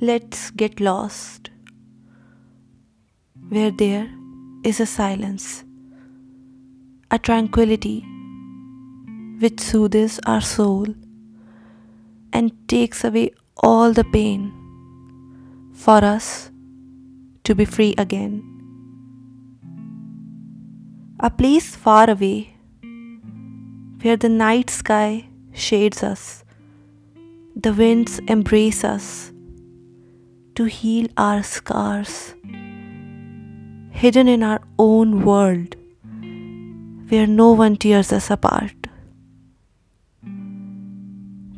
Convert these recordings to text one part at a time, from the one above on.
Let's get lost where there is a silence, a tranquility which soothes our soul and takes away all the pain for us to be free again. A place far away where the night sky shades us, the winds embrace us to heal our scars, hidden in our own world where no one tears us apart.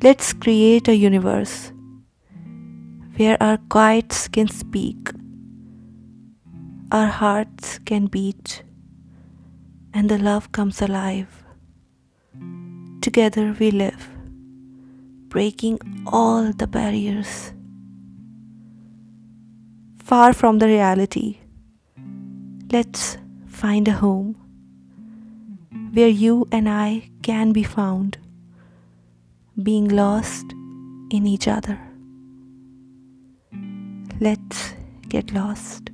Let's create a universe where our quiets can speak, our hearts can beat, and the love comes alive. Together we live, breaking all the barriers. Far from the reality, let's find a home where you and I can be found, being lost in each other. Let's get lost.